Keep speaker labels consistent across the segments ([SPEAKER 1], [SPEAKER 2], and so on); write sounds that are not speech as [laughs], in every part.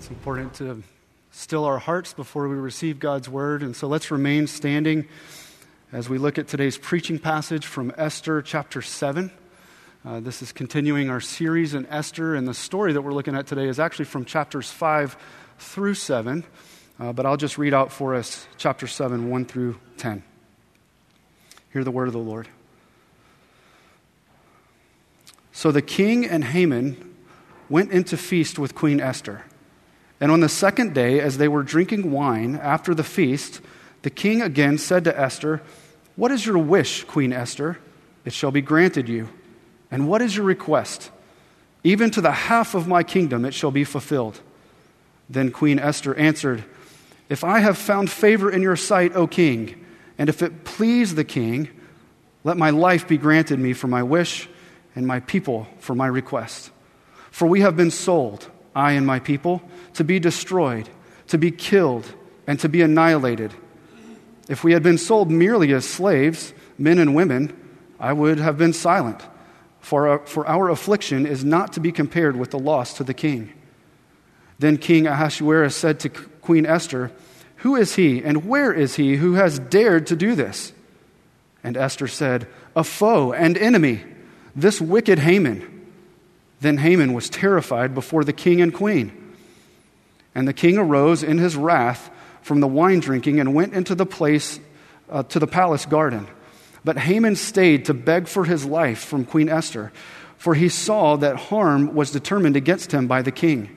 [SPEAKER 1] It's important to still our hearts before we receive God's word. And so let's remain standing as we look at today's preaching passage from Esther chapter 7. Uh, this is continuing our series in Esther, and the story that we're looking at today is actually from chapters 5 through 7. Uh, but I'll just read out for us chapter 7, 1 through 10. Hear the word of the Lord. So the king and Haman went into feast with Queen Esther. And on the second day, as they were drinking wine after the feast, the king again said to Esther, What is your wish, Queen Esther? It shall be granted you. And what is your request? Even to the half of my kingdom it shall be fulfilled. Then Queen Esther answered, If I have found favor in your sight, O king, and if it please the king, let my life be granted me for my wish, and my people for my request. For we have been sold, I and my people to be destroyed, to be killed, and to be annihilated. If we had been sold merely as slaves, men and women, I would have been silent, for our, for our affliction is not to be compared with the loss to the king. Then King Ahasuerus said to Queen Esther, Who is he and where is he who has dared to do this? And Esther said, A foe and enemy, this wicked Haman. Then Haman was terrified before the king and queen. And the king arose in his wrath from the wine drinking and went into the place uh, to the palace garden. But Haman stayed to beg for his life from Queen Esther, for he saw that harm was determined against him by the king.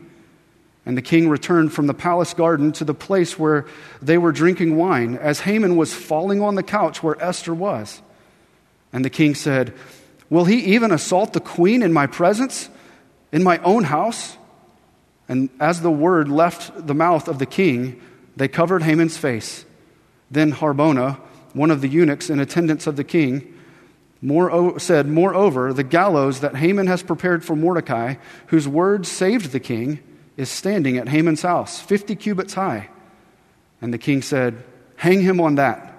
[SPEAKER 1] And the king returned from the palace garden to the place where they were drinking wine, as Haman was falling on the couch where Esther was. And the king said, Will he even assault the queen in my presence, in my own house? And as the word left the mouth of the king, they covered Haman's face. Then Harbona, one of the eunuchs in attendance of the king, more, said, Moreover, the gallows that Haman has prepared for Mordecai, whose word saved the king, is standing at Haman's house, 50 cubits high. And the king said, Hang him on that.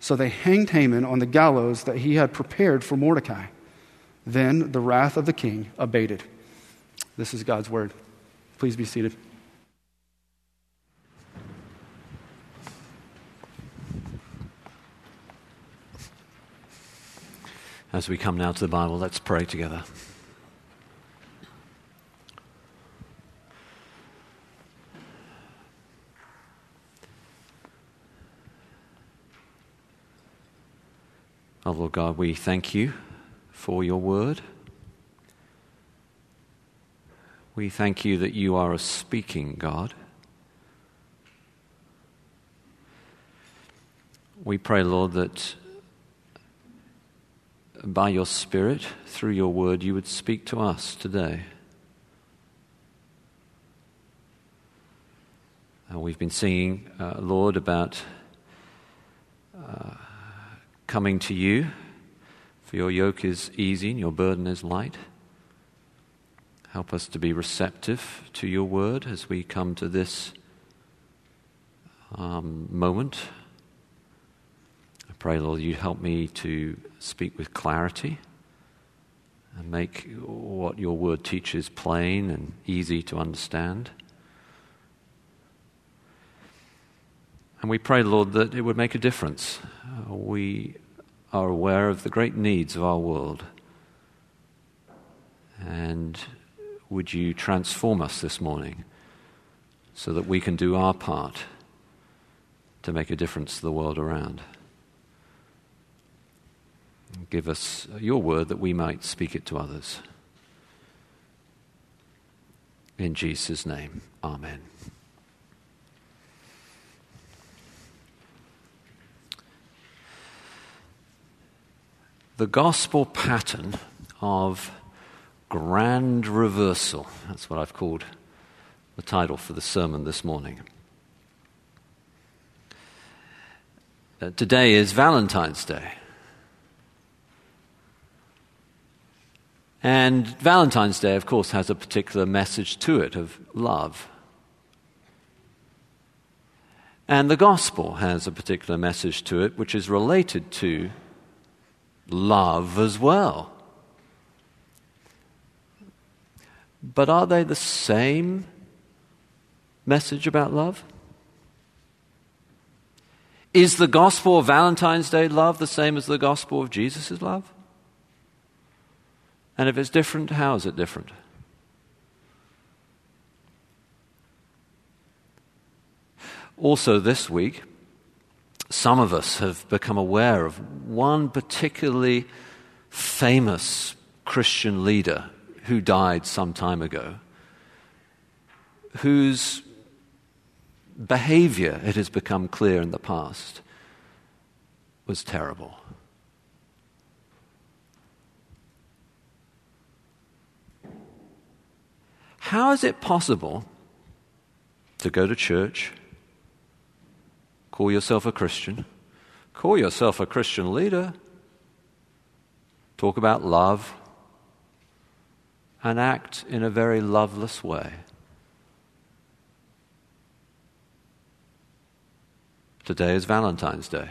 [SPEAKER 1] So they hanged Haman on the gallows that he had prepared for Mordecai. Then the wrath of the king abated. This is God's word. Please be seated.
[SPEAKER 2] As we come now to the Bible, let's pray together. Oh, Lord God, we thank you for your word. We thank you that you are a speaking God. We pray, Lord, that by your Spirit, through your word, you would speak to us today. Uh, we've been singing, uh, Lord, about uh, coming to you, for your yoke is easy and your burden is light. Help us to be receptive to your word as we come to this um, moment. I pray, Lord, you help me to speak with clarity and make what your word teaches plain and easy to understand. And we pray, Lord, that it would make a difference. Uh, we are aware of the great needs of our world. And would you transform us this morning so that we can do our part to make a difference to the world around? Give us your word that we might speak it to others. In Jesus' name, Amen. The gospel pattern of grand reversal. That's what I've called the title for the sermon this morning. Uh, today is Valentine's Day. And Valentine's Day, of course, has a particular message to it of love. And the gospel has a particular message to it which is related to love as well. But are they the same message about love? Is the gospel of Valentine's Day love the same as the gospel of Jesus' love? And if it's different, how is it different? Also, this week, some of us have become aware of one particularly famous Christian leader who died some time ago, whose behavior, it has become clear in the past, was terrible. How is it possible to go to church, call yourself a Christian, call yourself a Christian leader, talk about love, and act in a very loveless way? Today is Valentine's Day.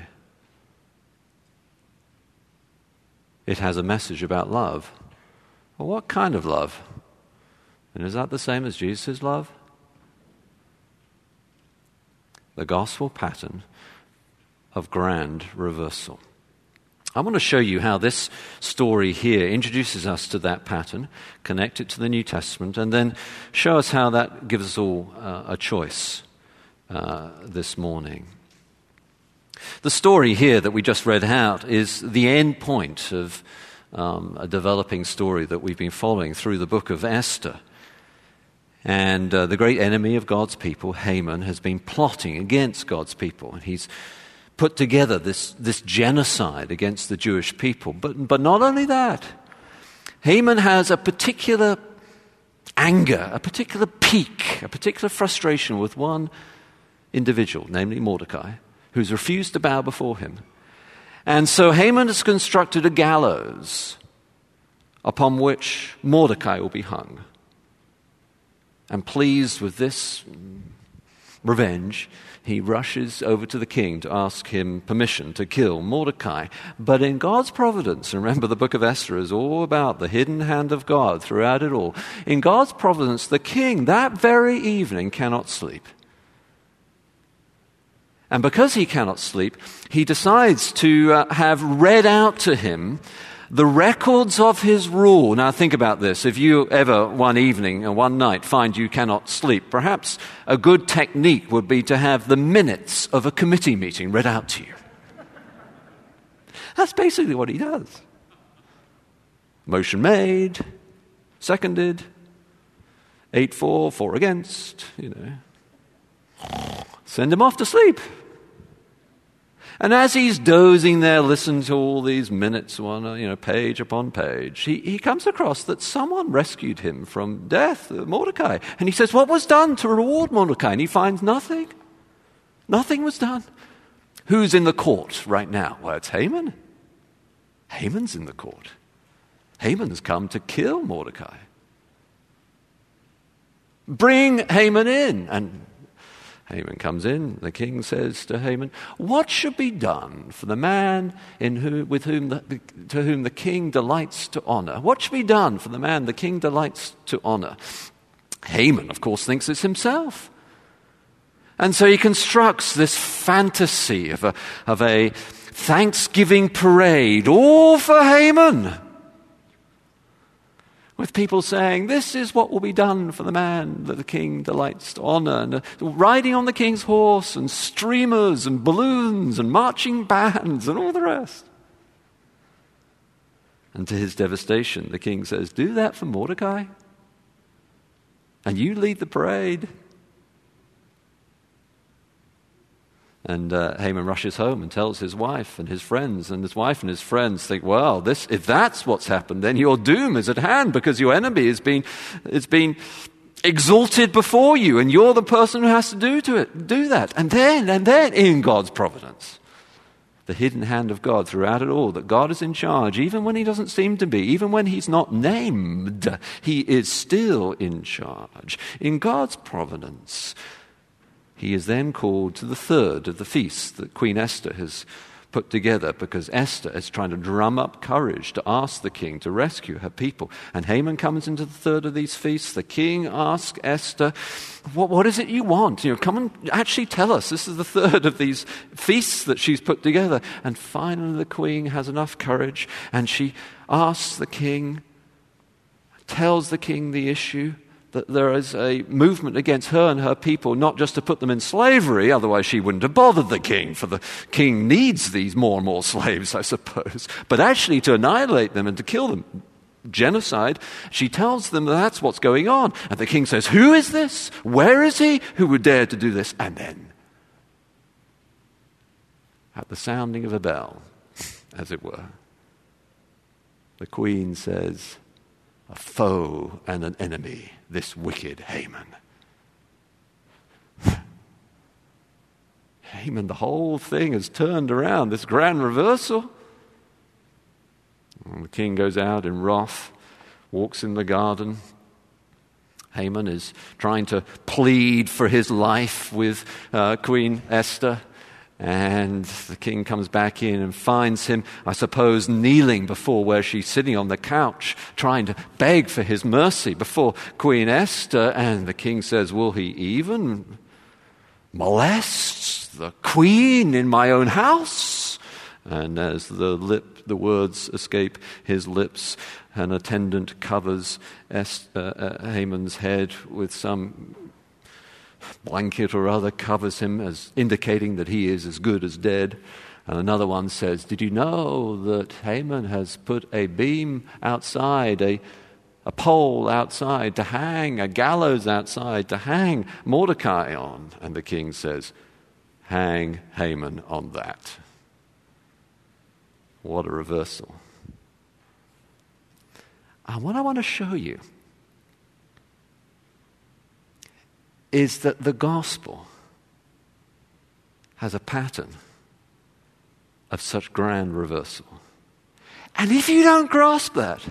[SPEAKER 2] It has a message about love. Well, what kind of love? And is that the same as Jesus' love? The gospel pattern of grand reversal. I want to show you how this story here introduces us to that pattern, connect it to the New Testament, and then show us how that gives us all uh, a choice uh, this morning. The story here that we just read out is the end point of um, a developing story that we've been following through the book of Esther. And uh, the great enemy of God's people, Haman, has been plotting against God's people. And he's put together this, this genocide against the Jewish people. But, but not only that, Haman has a particular anger, a particular pique, a particular frustration with one individual, namely Mordecai who's refused to bow before him. And so Haman has constructed a gallows upon which Mordecai will be hung. And pleased with this revenge, he rushes over to the king to ask him permission to kill Mordecai. But in God's providence, remember the book of Esther is all about the hidden hand of God throughout it all. In God's providence, the king that very evening cannot sleep. And because he cannot sleep, he decides to uh, have read out to him the records of his rule. Now, think about this. If you ever, one evening or one night, find you cannot sleep, perhaps a good technique would be to have the minutes of a committee meeting read out to you. That's basically what he does. Motion made, seconded, 8 4, 4 against, you know. Send him off to sleep. And as he's dozing there, listening to all these minutes, one, you know, page upon page, he, he comes across that someone rescued him from death, uh, Mordecai. And he says, What was done to reward Mordecai? And he finds nothing. Nothing was done. Who's in the court right now? Well, it's Haman. Haman's in the court. Haman's come to kill Mordecai. Bring Haman in. And Haman comes in. The king says to Haman, What should be done for the man in who, with whom the, to whom the king delights to honor? What should be done for the man the king delights to honor? Haman, of course, thinks it's himself. And so he constructs this fantasy of a, of a Thanksgiving parade, all for Haman with people saying, This is what will be done for the man that the king delights to honor, and uh, riding on the king's horse, and streamers, and balloons, and marching bands, and all the rest. And to his devastation, the king says, Do that for Mordecai, and you lead the parade. And uh, Haman rushes home and tells his wife and his friends, and his wife and his friends think, well, this, if that's what's happened, then your doom is at hand because your enemy has been, has been exalted before you, and you're the person who has to do, to it, do that. And then, and then, in God's providence, the hidden hand of God throughout it all, that God is in charge, even when He doesn't seem to be, even when He's not named, He is still in charge. In God's providence, he is then called to the third of the feasts that Queen Esther has put together because Esther is trying to drum up courage to ask the king to rescue her people. And Haman comes into the third of these feasts. The king asks Esther, what, what is it you want? You know, come and actually tell us. This is the third of these feasts that she's put together. And finally, the queen has enough courage and she asks the king, tells the king the issue that there is a movement against her and her people, not just to put them in slavery, otherwise she wouldn't have bothered the king, for the king needs these more and more [laughs] slaves, I suppose, but actually to annihilate them and to kill them. Genocide. She tells them that that's what's going on. And the king says, Who is this? Where is he who would dare to do this? And then, at the sounding of a bell, [laughs] as it were, the queen says, A foe and an enemy this wicked Haman. Haman, the whole thing has turned around, this grand reversal. And the king goes out in wrath, walks in the garden. Haman is trying to plead for his life with uh, Queen Esther. And the king comes back in and finds him, I suppose, kneeling before where she's sitting on the couch, trying to beg for his mercy before Queen Esther. And the king says, Will he even molest the queen in my own house? And as the, lip, the words escape his lips, an attendant covers Est, uh, uh, Haman's head with some blanket or other covers him as indicating that he is as good as dead. And another one says, Did you know that Haman has put a beam outside, a, a pole outside to hang, a gallows outside to hang Mordecai on? And the king says, Hang Haman on that. What a reversal. And what I want to show you is that the gospel has a pattern of such grand reversal. And if you don't grasp that,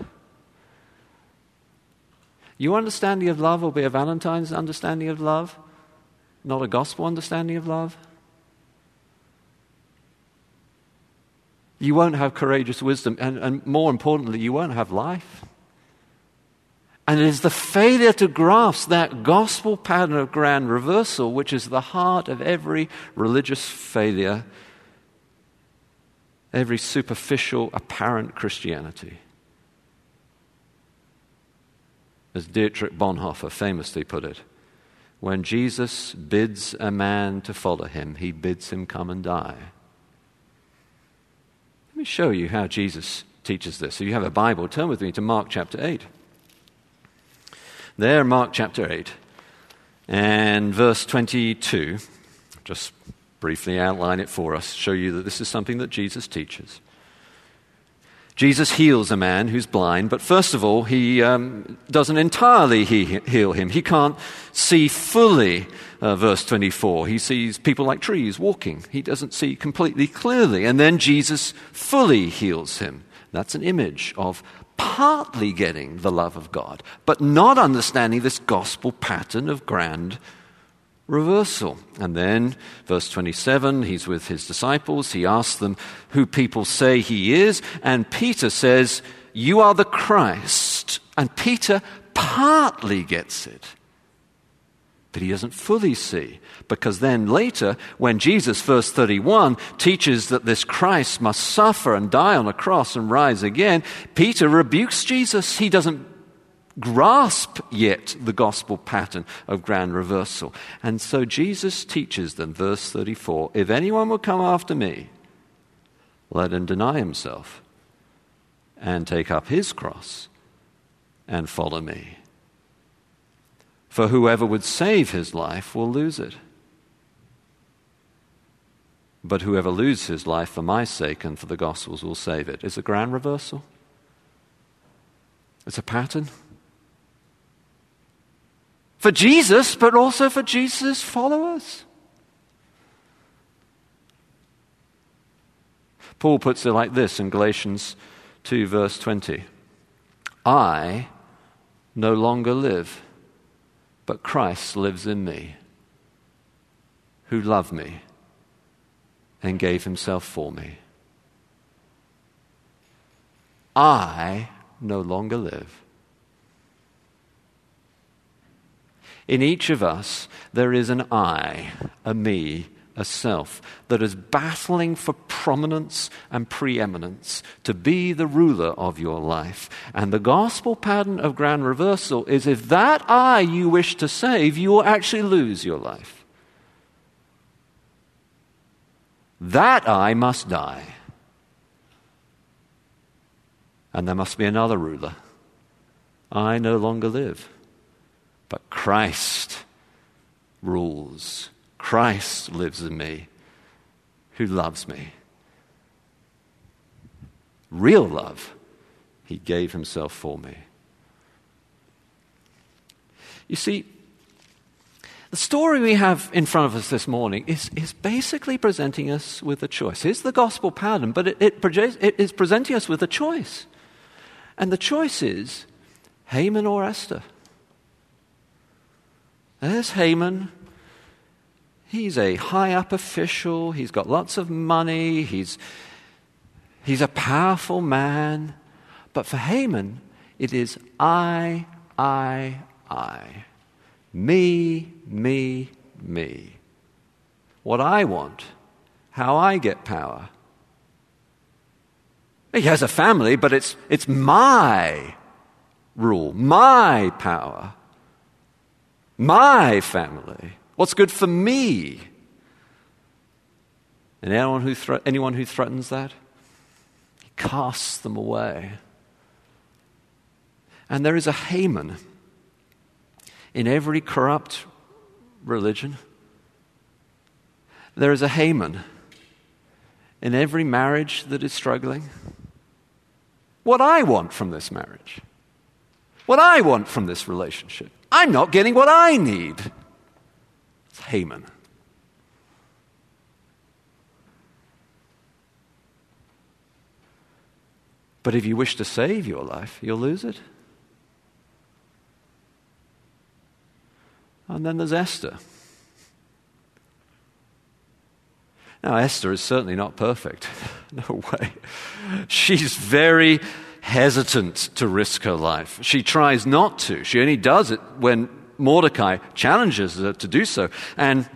[SPEAKER 2] your understanding of love will be a Valentine's understanding of love, not a gospel understanding of love. You won't have courageous wisdom, and, and more importantly, you won't have life. And it is the failure to grasp that gospel pattern of grand reversal which is the heart of every religious failure, every superficial, apparent Christianity. As Dietrich Bonhoeffer famously put it, when Jesus bids a man to follow him, he bids him come and die. Let me show you how Jesus teaches this. If you have a Bible, turn with me to Mark chapter 8. There, Mark chapter 8 and verse 22. Just briefly outline it for us, show you that this is something that Jesus teaches. Jesus heals a man who's blind, but first of all, he um, doesn't entirely he- heal him. He can't see fully, uh, verse 24. He sees people like trees walking. He doesn't see completely clearly. And then Jesus fully heals him. That's an image of partly getting the love of God, but not understanding this gospel pattern of grand reversal. And then, verse 27, he's with his disciples. He asks them who people say he is. And Peter says, You are the Christ. And Peter partly gets it but he doesn't fully see. Because then later, when Jesus, verse 31, teaches that this Christ must suffer and die on a cross and rise again, Peter rebukes Jesus. He doesn't grasp yet the gospel pattern of grand reversal. And so Jesus teaches them, verse 34 If anyone will come after me, let him deny himself and take up his cross and follow me. For whoever would save his life will lose it. But whoever loses his life for my sake and for the gospel's will save it. It's a grand reversal. It's a pattern. For Jesus, but also for Jesus' followers. Paul puts it like this in Galatians 2, verse 20 I no longer live but Christ lives in me, who loved me and gave himself for me. I no longer live. In each of us, there is an I, a me, a self that is battling for prominence and preeminence to be the ruler of your life. And the gospel pattern of grand reversal is if that I you wish to save, you will actually lose your life. That I must die. And there must be another ruler. I no longer live. But Christ rules. Christ lives in me, who loves me. Real love. He gave himself for me. You see, the story we have in front of us this morning is, is basically presenting us with a choice. Here's the gospel pattern, but it, it, it is presenting us with a choice. And the choice is Haman or Esther. There's Haman. He's a high up official. He's got lots of money. He's, he's a powerful man. But for Haman, it is I, I, I. Me, me, me. What I want. How I get power. He has a family, but it's, it's my rule, my power my family, what's good for me. And anyone who, thre- anyone who threatens that, he casts them away. And there is a Haman in every corrupt religion. There is a Haman in every marriage that is struggling. What I want from this marriage, what I want from this relationship. I'm not getting what I need. It's Haman. But if you wish to save your life, you'll lose it. And then there's Esther. Now, Esther is certainly not perfect. [laughs] No way. She's very hesitant to risk her life. She tries not to. She only does it when Mordecai challenges her to do so. And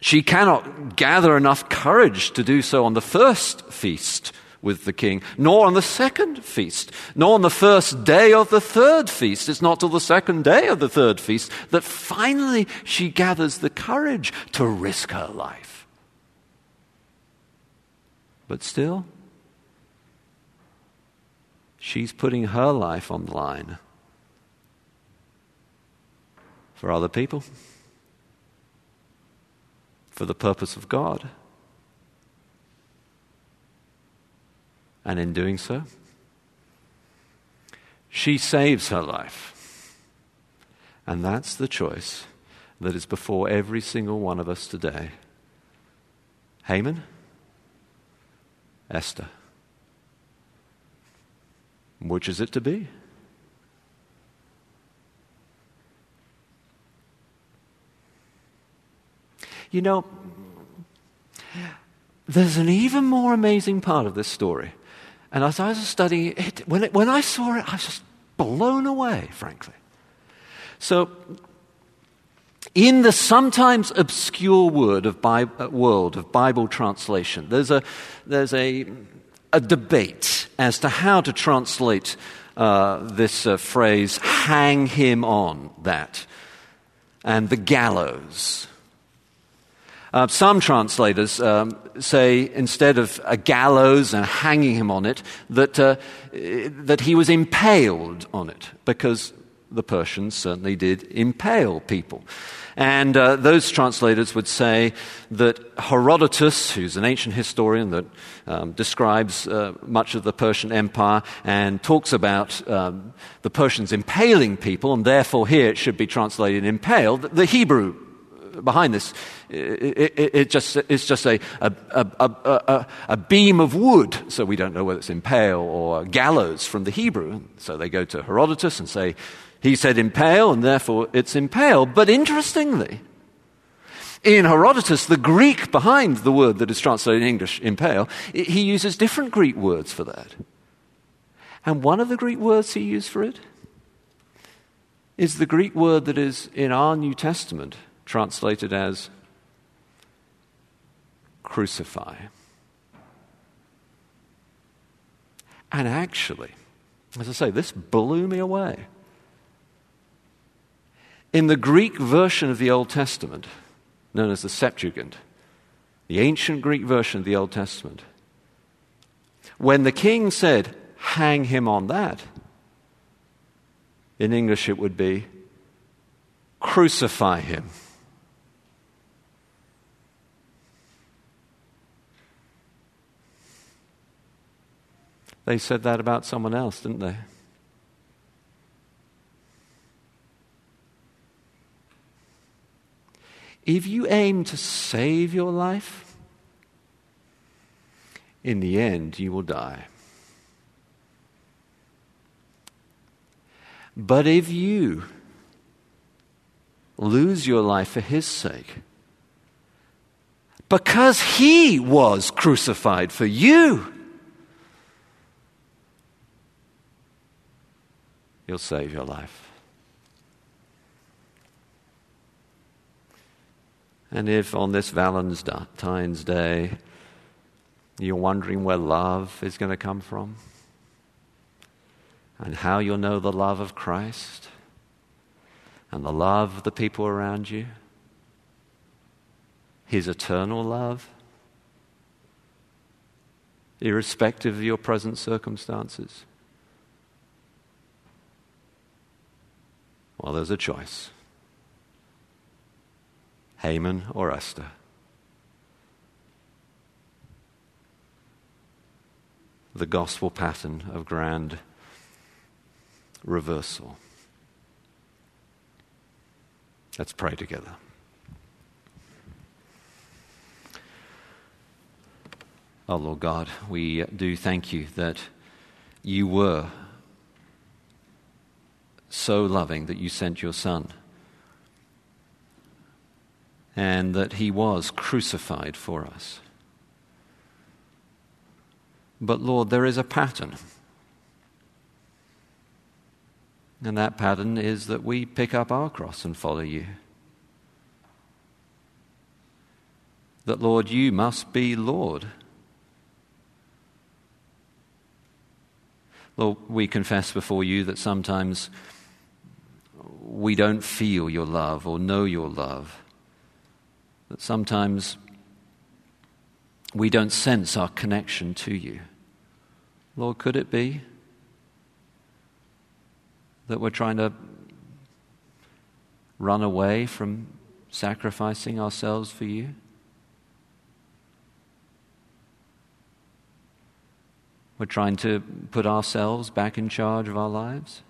[SPEAKER 2] she cannot gather enough courage to do so on the first feast with the king, nor on the second feast, nor on the first day of the third feast. It's not till the second day of the third feast that finally she gathers the courage to risk her life. But still, She's putting her life on the line for other people, for the purpose of God. And in doing so, she saves her life. And that's the choice that is before every single one of us today. Haman, Esther. Which is it to be? You know, there's an even more amazing part of this story. And as I was studying it, when, it, when I saw it, I was just blown away, frankly. So, in the sometimes obscure word of uh, world of Bible translation, there's a, there's a a debate as to how to translate uh, this uh, phrase, hang him on that, and the gallows. Uh, some translators um, say instead of a gallows and hanging him on it, that, uh, that he was impaled on it, because the Persians certainly did impale people. And uh, those translators would say that Herodotus, who's an ancient historian that um, describes uh, much of the Persian Empire and talks about um, the Persians impaling people, and therefore here it should be translated impaled, the Hebrew behind this. It, it, it just, it's just a, a, a, a, beam of wood, so we don't know whether it's impale or gallows from the Hebrew. So they go to Herodotus and say, he said impale, and therefore it's impale. But interestingly, in Herodotus, the Greek behind the word that is translated in English, impale, he uses different Greek words for that. And one of the Greek words he used for it is the Greek word that is in our New Testament translated as crucify. And actually, as I say, this blew me away. In the Greek version of the Old Testament, known as the Septuagint, the ancient Greek version of the Old Testament, when the king said, hang him on that, in English it would be, crucify him. They said that about someone else, didn't they? If you aim to save your life, in the end you will die. But if you lose your life for his sake, because he was crucified for you, He'll save your life. And if on this Valentine's Day you're wondering where love is going to come from and how you'll know the love of Christ and the love of the people around you, His eternal love, irrespective of your present circumstances. Well, there's a choice Haman or Esther. The gospel pattern of grand reversal. Let's pray together. Oh, Lord God, we do thank you that you were so loving that you sent your Son, and that he was crucified for us. But Lord, there is a pattern. And that pattern is that we pick up our cross and follow you. That, Lord, you must be Lord. Lord, we confess before you that sometimes we don't feel your love or know your love. That sometimes we don't sense our connection to you. Lord, could it be that we're trying to run away from sacrificing ourselves for you? We're trying to put ourselves back in charge of our lives?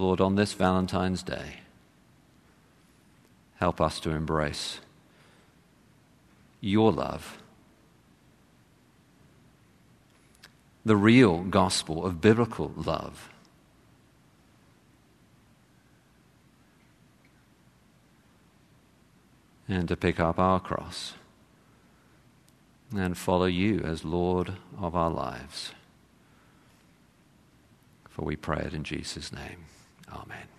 [SPEAKER 2] Lord, on this Valentine's Day, help us to embrace your love, the real gospel of biblical love. And to pick up our cross and follow you as Lord of our lives. For we pray it in Jesus' name. Amen.